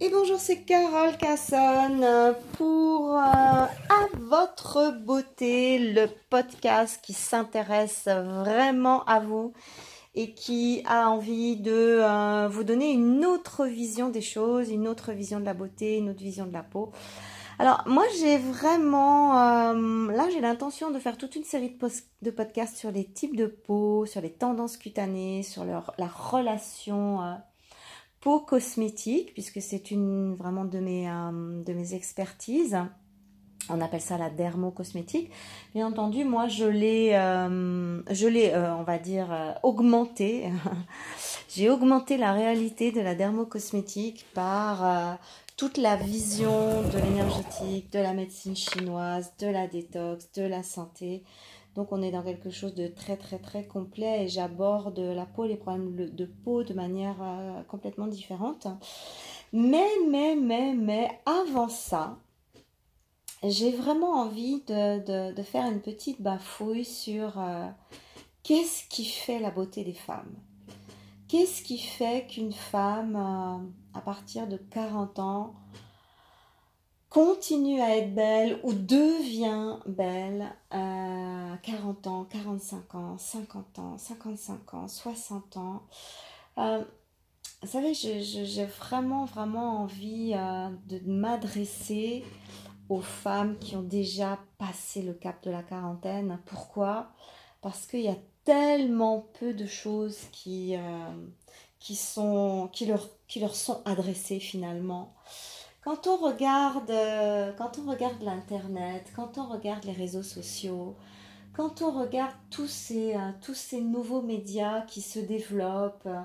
Et bonjour, c'est Carole Casson pour euh, À votre beauté, le podcast qui s'intéresse vraiment à vous et qui a envie de euh, vous donner une autre vision des choses, une autre vision de la beauté, une autre vision de la peau. Alors moi j'ai vraiment, euh, là j'ai l'intention de faire toute une série de, de, podcasts sur les types de peau, sur les tendances cutanées, sur leur, la relation peau cosmétique, puisque c'est une vraiment de mes, euh, de mes expertises. On appelle ça la dermocosmétique. Bien entendu, moi, je l'ai, euh, je l'ai, euh, on va dire, augmenté. J'ai augmenté la réalité de la dermocosmétique par toute la vision de l'énergétique, de la médecine chinoise, de la détox, de la santé, donc on est dans quelque chose de très très très complet et j'aborde la peau, les problèmes de peau de manière euh, complètement différente. Mais, mais, mais, mais, avant ça, j'ai vraiment envie de, faire une petite bafouille sur euh, qu'est-ce qui fait la beauté des femmes? Qu'est-ce qui fait qu'une femme, euh, à partir de 40 ans, continue à être belle ou devient belle à 40 ans, 45 ans, 50 ans, 55 ans, 60 ans. Euh, vous savez, j'ai vraiment, vraiment envie euh, de m'adresser aux femmes qui ont déjà passé le cap de la quarantaine. Pourquoi? Parce qu'il y a tellement peu de choses qui, euh, leur sont adressées finalement. Quand on regarde, euh, quand on regarde l'internet, quand on regarde les réseaux sociaux, quand on regarde tous ces, euh, tous ces nouveaux médias qui se développent euh,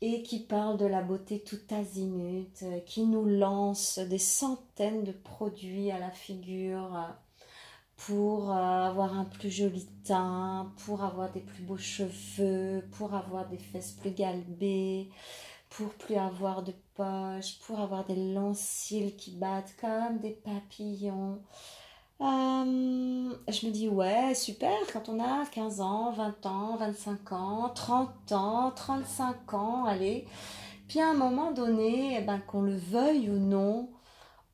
et qui parlent de la beauté tout azimut, qui nous lancent des centaines de produits à la figure pour avoir un plus joli teint, pour avoir des plus beaux cheveux, pour avoir des fesses plus galbées, pour plus avoir de poches, pour avoir des longs cils qui battent comme des papillons. Euh, je me dis, ouais, super, quand on a 15 ans, 20 ans, 25 ans, 30 ans, 35 ans, allez. Puis à un moment donné, eh ben, qu'on le veuille ou non,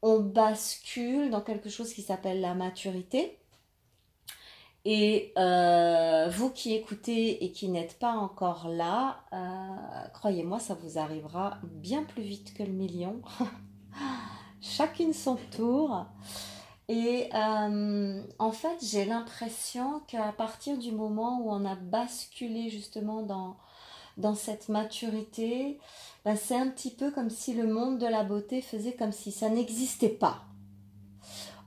on bascule dans quelque chose qui s'appelle la maturité. Et euh, vous qui écoutez et qui n'êtes pas encore là, euh, croyez-moi, ça vous arrivera bien plus vite que le million. Chacune son tour. Et euh, en fait, j'ai l'impression qu'à partir du moment où on a basculé justement dans, dans cette maturité, ben, c'est un petit peu comme si le monde de la beauté faisait comme si ça n'existait pas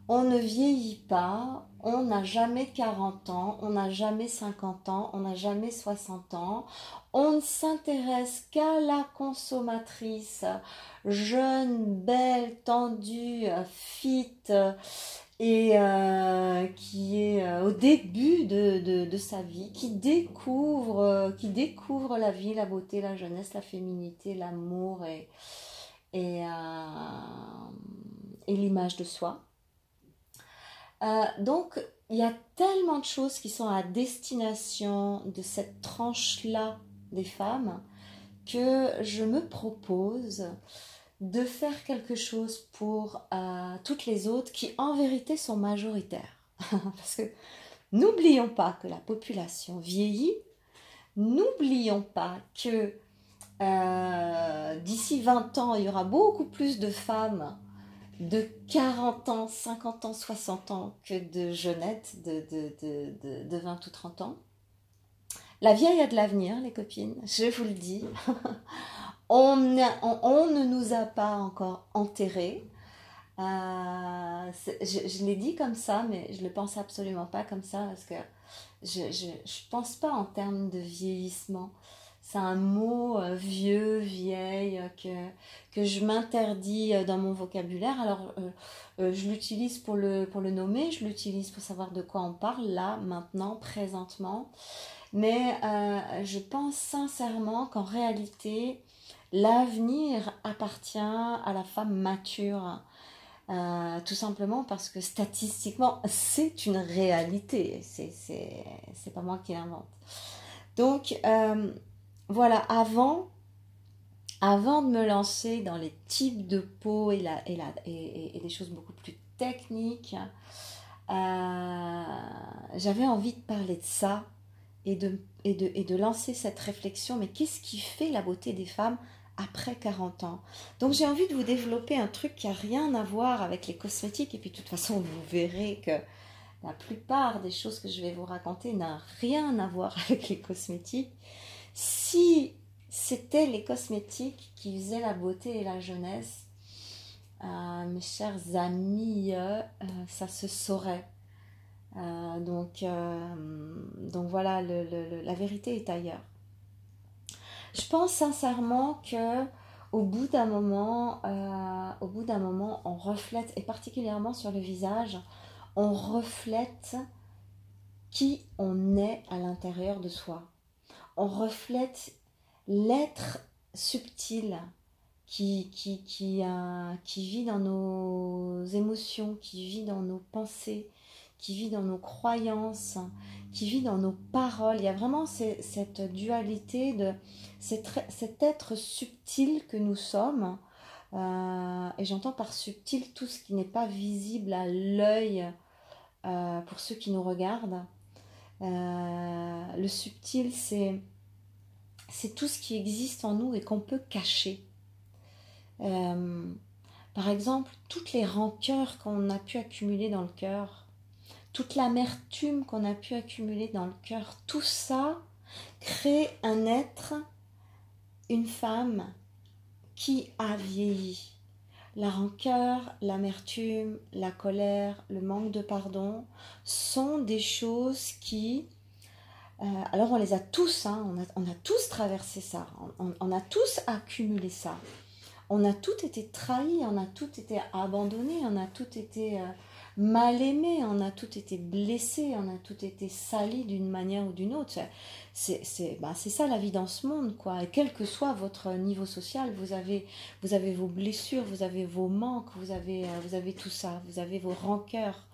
on ne vieillit pas, on n'a jamais 40 ans, on n'a jamais 50 ans, on n'a jamais 60 ans. On ne s'intéresse qu'à la consommatrice jeune, belle, tendue, fit et euh, qui est euh, au début de, sa vie, qui découvre, qui découvre la vie, la beauté, la jeunesse, la féminité, l'amour et, euh, et l'image de soi. Euh, donc, il y a tellement de choses qui sont à destination de cette tranche-là des femmes que je me propose de faire quelque chose pour euh, toutes les autres qui en vérité sont majoritaires. Parce que n'oublions pas que la population vieillit, n'oublions pas que euh, d'ici 20 ans, il y aura beaucoup plus de femmes de 40 ans, 50 ans, 60 ans que de jeunettes de, de, de, 20 ou 30 ans. La vieille a de l'avenir, les copines, je vous le dis. on, ne nous a pas encore enterrés. Euh, je, l'ai dit comme ça, mais je ne le pense absolument pas comme ça parce que je ne pense pas en termes de vieillissement c'est un mot euh, vieux, vieille, euh, que, que je m'interdis euh, dans mon vocabulaire. Alors, je l'utilise pour le, pour le nommer, je l'utilise pour savoir de quoi on parle, là, maintenant, présentement. Mais je pense sincèrement qu'en réalité, l'avenir appartient à la femme mature. tout simplement parce que statistiquement, c'est une réalité. C'est pas moi qui l'invente. Donc, voilà, avant, avant de me lancer dans les types de peau et, la, et, la, et, des choses beaucoup plus techniques, euh, j'avais envie de parler de ça et de, et, de, et de lancer cette réflexion, mais qu'est-ce qui fait la beauté des femmes après 40 ans? Donc j'ai envie de vous développer un truc qui n'a rien à voir avec les cosmétiques, et puis de toute façon vous verrez que la plupart des choses que je vais vous raconter n'ont rien à voir avec les cosmétiques. Si c'était les cosmétiques qui faisaient la beauté et la jeunesse. Euh, mes chers amis, euh, euh, ça se saurait. donc, voilà, la vérité est ailleurs. Je pense sincèrement que au bout d'un moment, au bout d'un moment, on reflète, et particulièrement sur le visage, on reflète qui on est à l'intérieur de soi. On reflète l'être subtil qui, qui, vit dans nos émotions, qui vit dans nos pensées, qui vit dans nos croyances, qui vit dans nos paroles. Il y a vraiment cette dualité de cet, être subtil que nous sommes. Euh, et j'entends par subtil tout ce qui n'est pas visible à l'œil euh, pour ceux qui nous regardent. Euh, le subtil, c'est tout ce qui existe en nous et qu'on peut cacher. Euh, par exemple, toutes les rancœurs qu'on a pu accumuler dans le cœur, toute l'amertume qu'on a pu accumuler dans le cœur, tout ça crée un être, une femme qui a vieilli. La rancœur, l'amertume, la colère, le manque de pardon sont des choses qui euh, alors on les a tous, hein, on, a, tous traversé ça, on, a tous accumulé ça. On a tout été trahi, on a tout été abandonné, on a tout été euh, mal aimé, on a tout été blessé, on a tout été sali d'une manière ou d'une autre. Bah, c'est ça la vie dans ce monde, quoi. Et quel que soit votre niveau social, vous avez, vous avez vos blessures, vous avez vos manques, vous avez, euh, vous avez tout ça, vous avez vos rancœurs,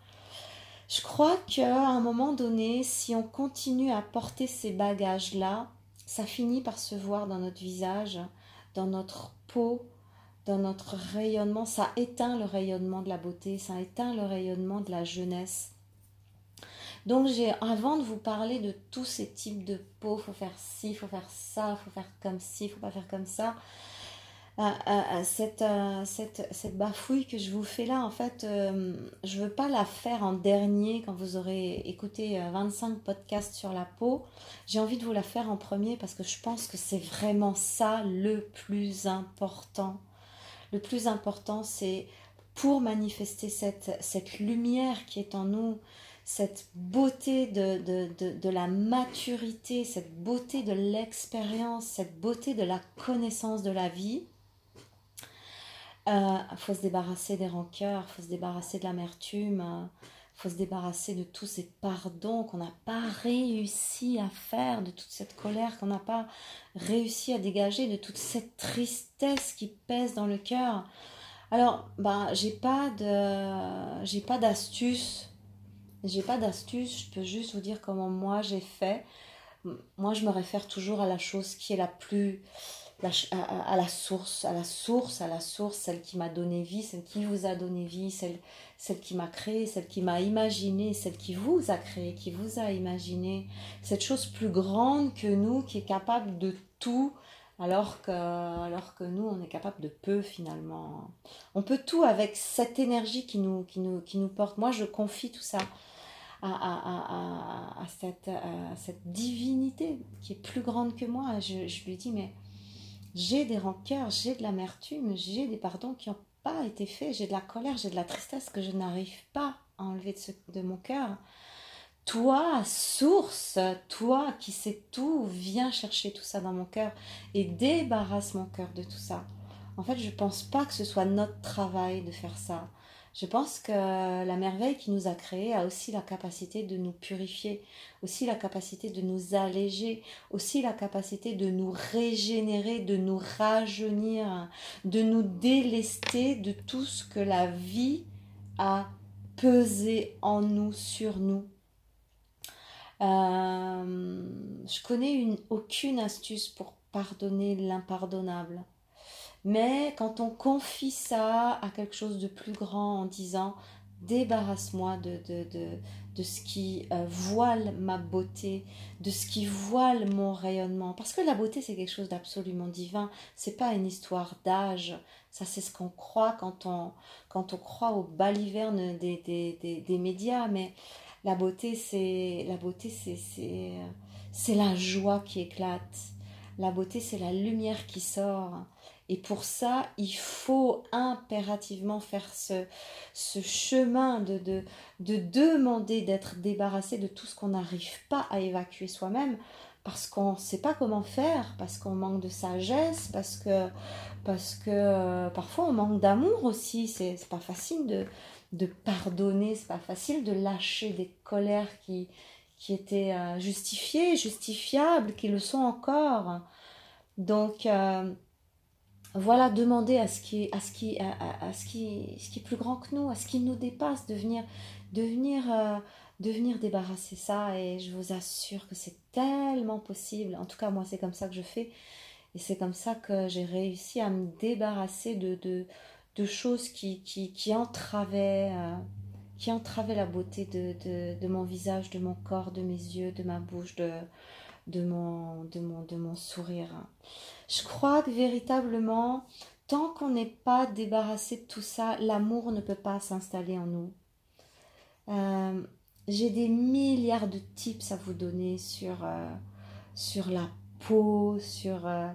je crois qu'à un moment donné, si on continue à porter ces bagages-là, ça finit par se voir dans notre visage, dans notre peau, dans notre rayonnement. Ça éteint le rayonnement de la beauté, ça éteint le rayonnement de la jeunesse. Donc j'ai, avant de vous parler de tous ces types de peau, faut faire ci, faut faire ça, faut faire comme ci, faut pas faire comme ça cette, cette, cette, bafouille que je vous fais là, en fait, euh, je veux pas la faire en dernier quand vous aurez écouté 25 euh, podcasts sur la peau. J'ai envie de vous la faire en premier parce que je pense que c'est vraiment ça le plus important. Le plus important, c'est pour manifester cette, cette lumière qui est en nous, cette beauté de, de, de, de, la maturité, cette beauté de l'expérience, cette beauté de la connaissance de la vie. Il euh, faut se débarrasser des rancœurs, il faut se débarrasser de l'amertume, il euh, faut se débarrasser de tous ces pardons qu'on n'a pas réussi à faire, de toute cette colère qu'on n'a pas réussi à dégager, de toute cette tristesse qui pèse dans le cœur. Alors, bah, j'ai pas de, j'ai pas d'astuce, j'ai pas d'astuce. Je peux juste vous dire comment moi j'ai fait. Moi, je me réfère toujours à la chose qui est la plus à, la source, à la source, à la source, celle qui m'a donné vie, celle qui vous a donné vie, celle, celle qui m'a créé, celle qui m'a imaginé, celle qui vous a créé, qui vous a imaginé, cette chose plus grande que nous, qui est capable de tout, alors que, alors que nous, on est capable de peu finalement. On peut tout avec cette énergie qui nous, qui nous, qui nous porte. Moi, je confie tout ça. À, à, à, cette, divinité qui est plus grande que moi. Je lui dis, mais j'ai des rancœurs, j'ai de l'amertume, j'ai des pardons qui n'ont pas été faits, j'ai de la colère, j'ai de la tristesse que je n'arrive pas à enlever de, mon cœur. Toi, source, toi qui sais tout, viens chercher tout ça dans mon cœur et débarrasse mon cœur de tout ça. En fait, je ne pense pas que ce soit notre travail de faire ça. Je pense que la merveille qui nous a créés a aussi la capacité de nous purifier, aussi la capacité de nous alléger, aussi la capacité de nous régénérer, de nous rajeunir, de nous délester de tout ce que la vie a pesé en nous, sur nous. Euh, je connais une, aucune astuce pour pardonner l'impardonnable. Mais quand on confie ça à quelque chose de plus grand en disant débarrasse-moi de, de, de, de, ce qui euh, voile ma beauté, de ce qui voile mon rayonnement. Parce que la beauté, c'est quelque chose d'absolument divin. C'est pas une histoire d'âge. Ça, c'est ce qu'on croit quand on, quand on croit aux balivernes des, des, des, des médias. Mais la beauté, c'est la beauté, c'est, c'est, c'est la joie qui éclate. La beauté, c'est la lumière qui sort. Et pour ça, il faut impérativement faire ce, ce chemin de, de, de demander d'être débarrassé de tout ce qu'on n'arrive pas à évacuer soi-même parce qu'on ne sait pas comment faire, parce qu'on manque de sagesse, parce que, parce que euh, parfois on manque d'amour aussi. C'est pas facile de, de pardonner, c'est pas facile de lâcher des colères qui, qui étaient euh, justifiées, justifiables, qui le sont encore. Donc, euh, voilà, demander à ce qui, à ce qui, à, ce qui, ce qui est plus grand que nous, à ce qui nous dépasse, euh, de venir débarrasser ça. Et je vous assure que c'est tellement possible. En tout cas, moi, c'est comme ça que je fais. Et c'est comme ça que j'ai réussi à me débarrasser de, de, choses qui, qui, qui entravaient, euh, qui entravaient la beauté de, de, de, mon visage, de mon corps, de mes yeux, de ma bouche, de, de, mon, sourire. Je crois que véritablement, tant qu'on n'est pas débarrassé de tout ça, l'amour ne peut pas s'installer en nous. Euh, j'ai des milliards de tips à vous donner sur, euh, la peau, sur euh,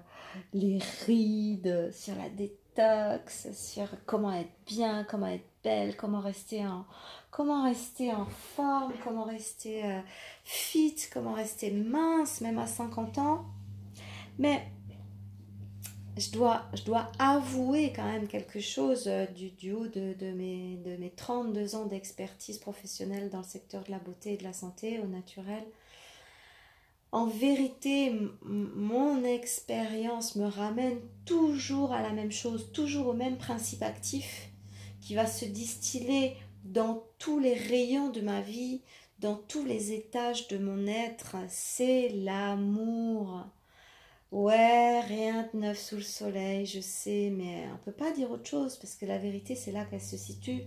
les rides, sur la détox, sur comment être bien, comment être belle, comment rester en, comment rester en forme, comment rester fit, comment rester mince, même à 50 ans. Mais je dois, avouer quand même quelque chose euh, du, haut de, de, mes, de mes 32 ans d'expertise professionnelle dans le secteur de la beauté et de la santé au naturel. En vérité, mon expérience me ramène toujours à la même chose, toujours au même principe actif qui va se distiller dans tous les rayons de ma vie, dans tous les étages de mon être. C'est l'amour. Ouais, rien de neuf sous le soleil, je sais, mais on peut pas dire autre chose parce que la vérité, c'est là qu'elle se situe.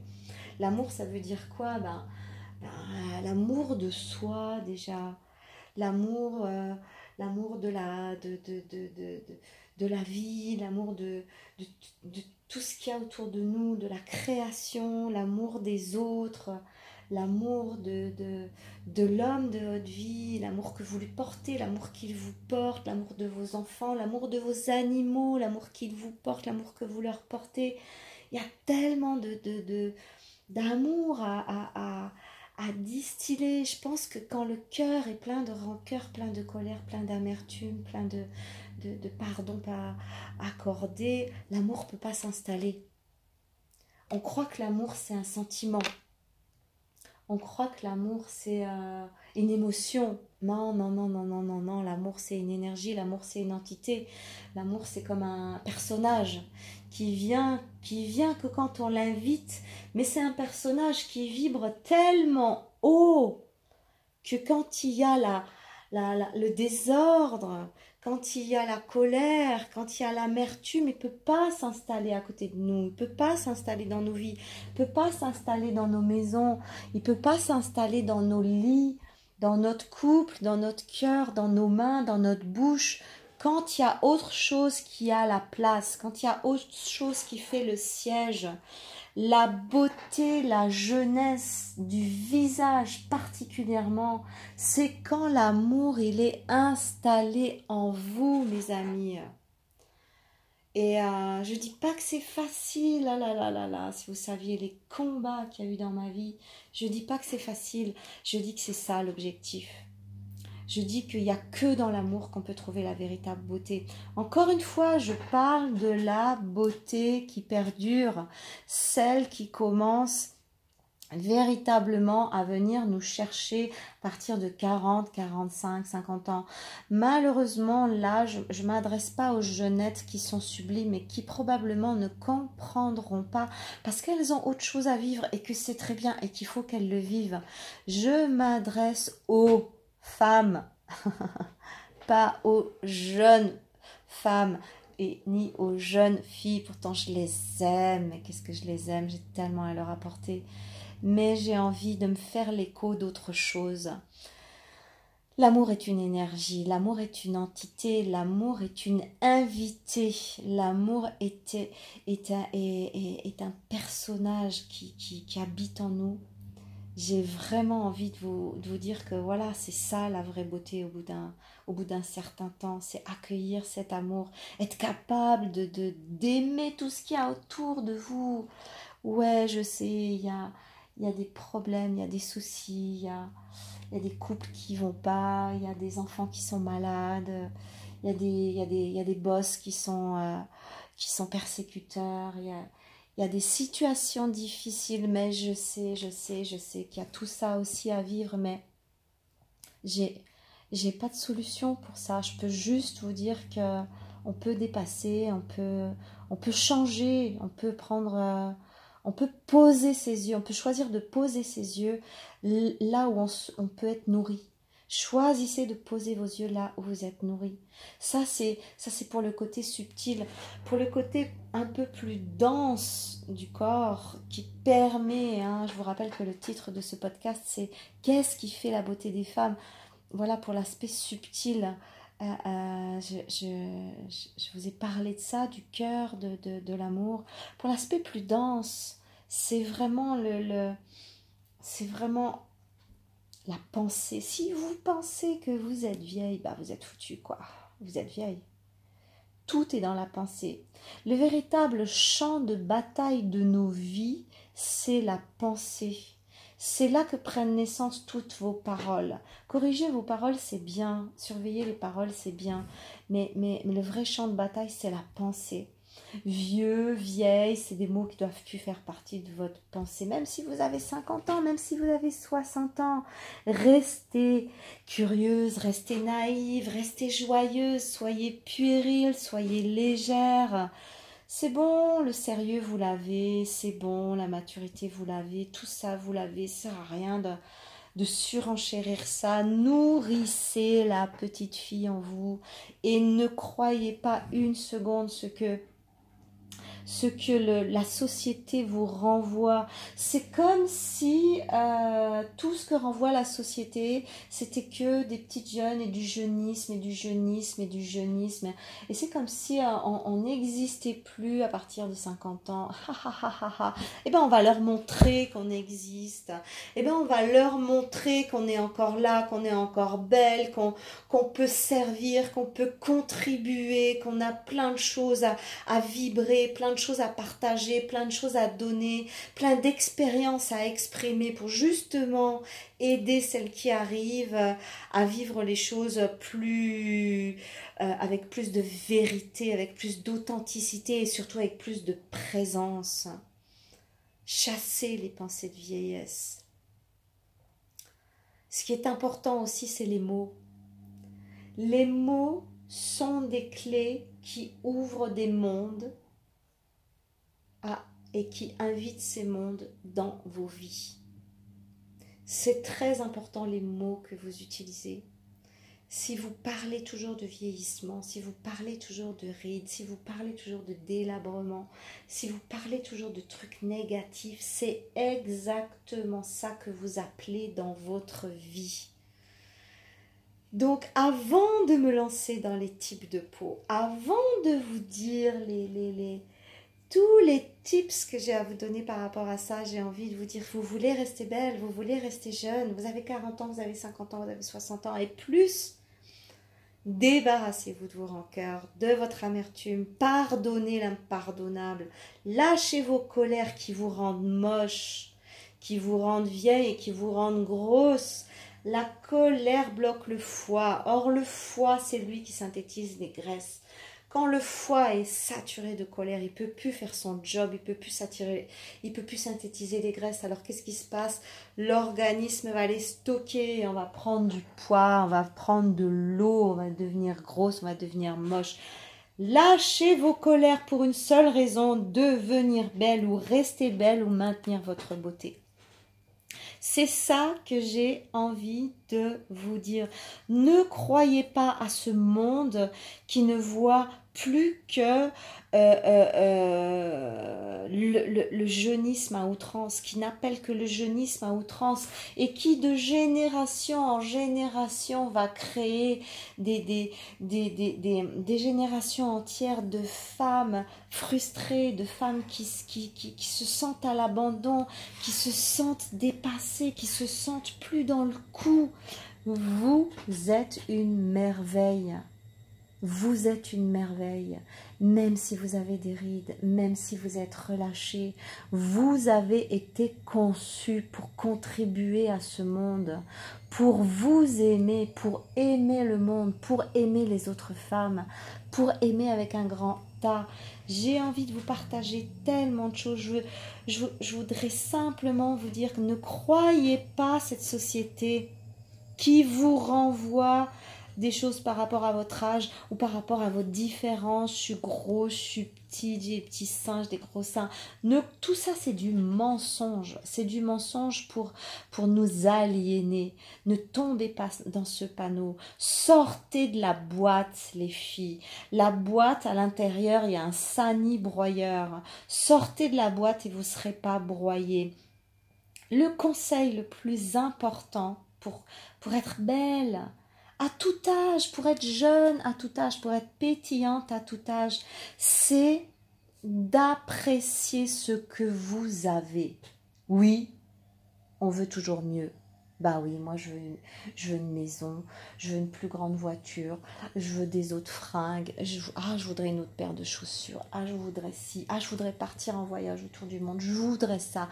L'amour, ça veut dire quoi? Ben, ben, L'amour de soi, déjà. L'amour euh, l'amour de la, de, de, de, de, la vie, l'amour de, de tout ce qu'il y a autour de nous, de la création, l'amour des autres, l'amour de, de, de l'homme de votre vie, l'amour que vous lui portez, l'amour qu'il vous porte, l'amour de vos enfants, l'amour de vos animaux, l'amour qu'il vous porte, l'amour que vous leur portez. Il y a tellement de, de, d'amour à, à, à, distiller. Je pense que quand le cœur est plein de rancœur, plein de colère, plein d'amertume, plein de, de, pardon pas accordé, l'amour ne peut pas s'installer. On croit que l'amour c'est un sentiment, on croit que l'amour c'est euh, une émotion. Non, non, non, non, non, non, non. L'amour c'est une énergie, l'amour c'est une entité. L'amour c'est comme un personnage qui vient, qui vient que quand on l'invite. Mais c'est un personnage qui vibre tellement haut que quand il y a la, le désordre, quand il y a la colère, quand il y a l'amertume, il ne peut pas s'installer à côté de nous, il ne peut pas s'installer dans nos vies, il ne peut pas s'installer dans nos maisons, il ne peut pas s'installer dans nos lits, dans notre couple, dans notre cœur, dans nos mains, dans notre bouche. Quand il y a autre chose qui a la place, quand il y a autre chose qui fait le siège, la beauté, la jeunesse du visage particulièrement, c'est quand l'amour il est installé en vous, mes amis. Et euh, je dis pas que c'est facile, là, là, là, là, là, si vous saviez les combats qu'il y a eu dans ma vie, je dis pas que c'est facile, je dis que c'est ça l'objectif. Je dis qu'il n'y a que dans l'amour qu'on peut trouver la véritable beauté. Encore une fois, je parle de la beauté qui perdure, celle qui commence véritablement à venir nous chercher à partir de 40, 45, 50 ans. Malheureusement, là, je ne m'adresse pas aux jeunettes qui sont sublimes et qui probablement ne comprendront pas parce qu'elles ont autre chose à vivre et que c'est très bien et qu'il faut qu'elles le vivent. Je m'adresse aux femmes, pas aux jeunes femmes. et ni aux jeunes filles. Pourtant, je les aime. Qu'est-ce que je les aime? J'ai tellement à leur apporter. Mais j'ai envie de me faire l'écho d'autre chose. L'amour est une énergie, l'amour est une entité, l'amour est une invitée, l'amour est, un, personnage qui, habite en nous. J'ai vraiment envie de vous, de vous dire que voilà, c'est ça la vraie beauté au bout d'un, au bout d'un certain temps, c'est accueillir cet amour, être capable de, d'aimer tout ce qu'il y a autour de vous. Ouais, je sais, il y a, y a des problèmes, il y a des soucis, il y a y a des couples qui vont pas, il y a des enfants qui sont malades, il y a des, y y a des boss qui sont, euh, qui sont persécuteurs, il y a, il y a des situations difficiles, mais je sais, je sais, je sais qu'il y a tout ça aussi à vivre, mais j'ai, j'ai pas de solution pour ça. Je peux juste vous dire que on peut dépasser, on peut, on peut changer, on peut prendre, euh, on peut poser ses yeux, on peut choisir de poser ses yeux là où on, peut être nourri. Choisissez de poser vos yeux là où vous êtes nourri. Ça c'est ça c'est pour le côté subtil, pour le côté un peu plus dense du corps qui permet. Hein, je vous rappelle que le titre de ce podcast c'est Qu'est-ce qui fait la beauté des femmes? Voilà pour l'aspect subtil. Euh, euh, je, vous ai parlé de ça, du cœur, de, l'amour. Pour l'aspect plus dense, c'est vraiment le, c'est vraiment la pensée. Si vous pensez que vous êtes vieille, bah vous êtes foutu quoi. Vous êtes vieille. Tout est dans la pensée. Le véritable champ de bataille de nos vies, c'est la pensée. C'est là que prennent naissance toutes vos paroles. Corriger vos paroles, c'est bien. Surveiller les paroles, c'est bien. Mais, mais, mais le vrai champ de bataille, c'est la pensée. Vieux, vieille, c'est des mots qui doivent plus faire partie de votre pensée. Même si vous avez 50 ans, même si vous avez 60 ans, restez curieuse, restez naïve, restez joyeuse, soyez puérile, soyez légère. C'est bon, le sérieux, vous l'avez, c'est bon, la maturité, vous l'avez, tout ça, vous l'avez, ça sert à rien de, de surenchérir ça. Nourrissez la petite fille en vous et ne croyez pas une seconde ce que ce que la société vous renvoie. C'est comme si euh, tout ce que renvoie la société, c'était que des petites jeunes et du jeunisme et du jeunisme et du jeunisme. Et c'est comme si euh, on n'existait plus à partir de 50 ans. et eh ben on va leur montrer qu'on existe. Et eh ben on va leur montrer qu'on est encore là, qu'on est encore belle, qu'on qu'on peut servir, qu'on peut contribuer, qu'on a plein de choses à, à vibrer, plein de choses à partager, plein de choses à donner, plein d'expériences à exprimer pour justement aider celles qui arrivent à vivre les choses plus euh, avec plus de vérité, avec plus d'authenticité et surtout avec plus de présence. Chasser les pensées de vieillesse. Ce qui est important aussi, c'est les mots. Les mots sont des clés qui ouvrent des mondes et qui invite ces mondes dans vos vies. C'est très important les mots que vous utilisez. Si vous parlez toujours de vieillissement, si vous parlez toujours de rides, si vous parlez toujours de délabrement, si vous parlez toujours de trucs négatifs, c'est exactement ça que vous appelez dans votre vie. Donc avant de me lancer dans les types de peau, avant de vous dire les, tous les tips que j'ai à vous donner par rapport à ça, j'ai envie de vous dire, vous voulez rester belle, vous voulez rester jeune, vous avez 40 ans, vous avez 50 ans, vous avez 60 ans et plus, débarrassez-vous de vos rancœurs, de votre amertume, pardonnez l'impardonnable, lâchez vos colères qui vous rendent moche, qui vous rendent vieille et qui vous rendent grosse. La colère bloque le foie. Or, le foie, c'est lui qui synthétise les graisses. Quand le foie est saturé de colère, il peut plus faire son job, il peut plus s'attirer, il peut plus synthétiser les graisses. Alors qu'est-ce qui se passe? L'organisme va les stocker, on va prendre du poids, on va prendre de l'eau, on va devenir grosse, on va devenir moche. Lâchez vos colères pour une seule raison, devenir belle ou rester belle ou maintenir votre beauté. C'est ça que j'ai envie de vous dire. Ne croyez pas à ce monde qui ne voit plus que le, jeunisme à outrance, qui n'appelle que le jeunisme à outrance et qui de génération en génération va créer des, des, des, des, des générations entières de femmes frustrées, de femmes qui, qui, qui, qui se sentent à l'abandon, qui se sentent dépassées, qui se sentent plus dans le coup. Vous êtes une merveille. Vous êtes une merveille, même si vous avez des rides, même si vous êtes relâché. Vous avez été conçu pour contribuer à ce monde, pour vous aimer, pour aimer le monde, pour aimer les autres femmes, pour aimer avec un grand tas. J'ai envie de vous partager tellement de choses. Je, je, je voudrais simplement vous dire que ne croyez pas cette société qui vous renvoie des choses par rapport à votre âge ou par rapport à votre différence. Je suis gros, je suis petit, j'ai des petits seins, des gros seins. Ne, tout ça, c'est du mensonge. C'est du mensonge pour, pour nous aliéner. Ne tombez pas dans ce panneau. Sortez de la boîte, les filles. La boîte, à l'intérieur, il y a un sani broyeur. Sortez de la boîte et vous ne serez pas broyé. Le conseil le plus important pour, pour être belle, à tout âge, pour être jeune à tout âge, pour être pétillante à tout âge, c'est d'apprécier ce que vous avez. Oui, on veut toujours mieux. Bah oui, moi je veux, je veux une maison, je veux une plus grande voiture, je veux des autres fringues, je, ah je voudrais une autre paire de chaussures, ah je voudrais ci, ah je voudrais partir en voyage autour du monde, je voudrais ça.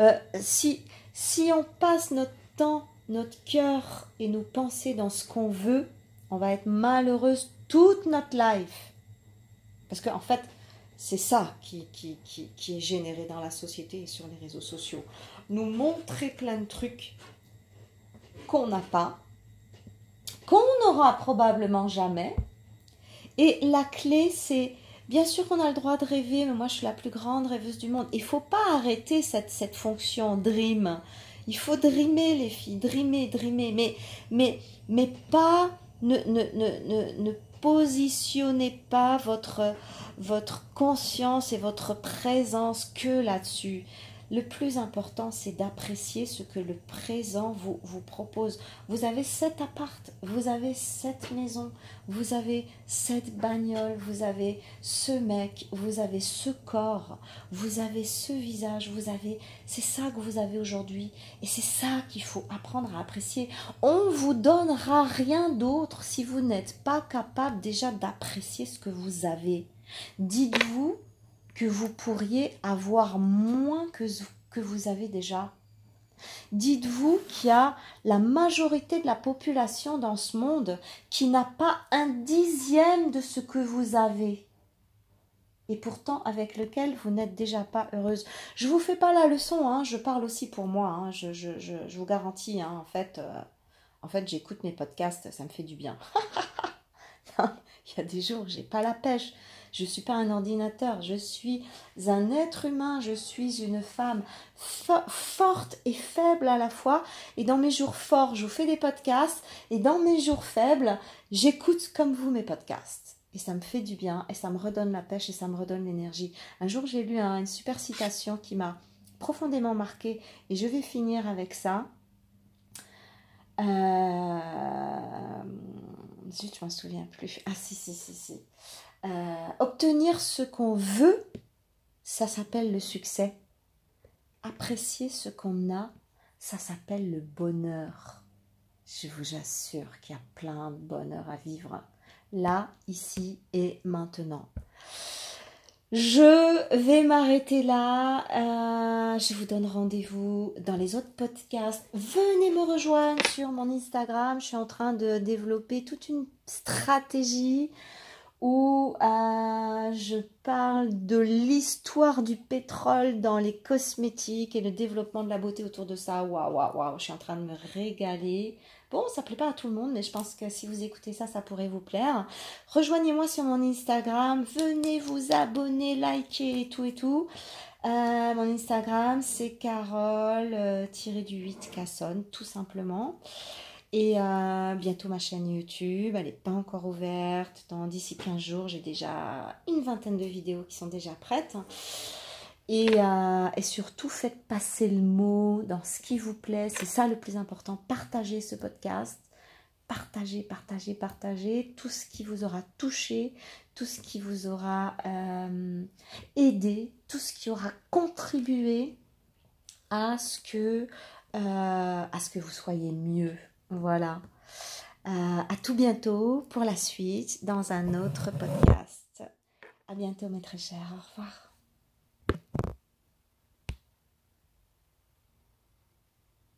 Euh, si, si on passe notre temps notre cœur et nos pensées dans ce qu'on veut, on va être malheureuse toute notre life. Parce qu'en en fait, c'est ça qui, qui, qui, est généré dans la société et sur les réseaux sociaux. Nous montrer plein de trucs qu'on n'a pas, qu'on n'aura probablement jamais. Et la clé, c'est, bien sûr qu'on a le droit de rêver, mais moi je suis la plus grande rêveuse du monde. Il ne faut pas arrêter cette, cette fonction dream il faut dreamer, les filles, dreamer, dreamer, mais, mais, pas, ne, ne, positionnez pas votre, votre conscience et votre présence que là-dessus. Le plus important, c'est d'apprécier ce que le présent vous, vous propose. Vous avez cet appart, vous avez cette maison, vous avez cette bagnole, vous avez ce mec, vous avez ce corps, vous avez ce visage, vous avez... C'est ça que vous avez aujourd'hui. Et c'est ça qu'il faut apprendre à apprécier. On vous donnera rien d'autre si vous n'êtes pas capable déjà d'apprécier ce que vous avez. Dites-vous que vous pourriez avoir moins que, que vous avez déjà. Dites-vous qu'il y a la majorité de la population dans ce monde qui n'a pas un dixième de ce que vous avez et pourtant avec lequel vous n'êtes déjà pas heureuse. Je vous fais pas la leçon, hein, je parle aussi pour moi, hein, je, vous garantis, hein, en fait, euh, en fait j'écoute mes podcasts, ça me fait du bien. Il y a des jours, j'ai pas la pêche, je ne suis pas un ordinateur, je suis un être humain, je suis une femme forte et faible à la fois. Et dans mes jours forts, je vous fais des podcasts. Et dans mes jours faibles, j'écoute comme vous mes podcasts. Et ça me fait du bien, et ça me redonne la pêche, et ça me redonne l'énergie. Un jour, j'ai lu une super citation qui m'a profondément marquée, et je vais finir avec ça. Euh... Zut, je m'en souviens plus. Ah si, si, si, si. Euh, obtenir ce qu'on veut, ça s'appelle le succès. Apprécier ce qu'on a, ça s'appelle le bonheur. Je vous assure qu'il y a plein de bonheur à vivre. Là, ici et maintenant. Je vais m'arrêter là. Euh, je vous donne rendez-vous dans les autres podcasts. Venez me rejoindre sur mon Instagram. Je suis en train de développer toute une stratégie où euh, je parle de l'histoire du pétrole dans les cosmétiques et le développement de la beauté autour de ça. Waouh, waouh, waouh, je suis en train de me régaler. Bon, ça plaît pas à tout le monde, mais je pense que si vous écoutez ça, ça pourrait vous plaire. Rejoignez-moi sur mon Instagram, venez vous abonner, liker et tout et tout. Euh, mon Instagram, c'est carole-du-8 Casson, tout simplement. Et euh, bientôt ma chaîne YouTube, elle n'est pas encore ouverte. Dans d'ici 15 jours, j'ai déjà une vingtaine de vidéos qui sont déjà prêtes. Et, euh, et, surtout, faites passer le mot dans ce qui vous plaît. C'est ça le plus important. Partagez ce podcast. Partagez, partagez, partagez tout ce qui vous aura touché, tout ce qui vous aura euh, aidé, tout ce qui aura contribué à ce que, à ce que vous soyez mieux. Voilà. Euh, à tout bientôt pour la suite dans un autre podcast. À bientôt mes très chers. Au revoir.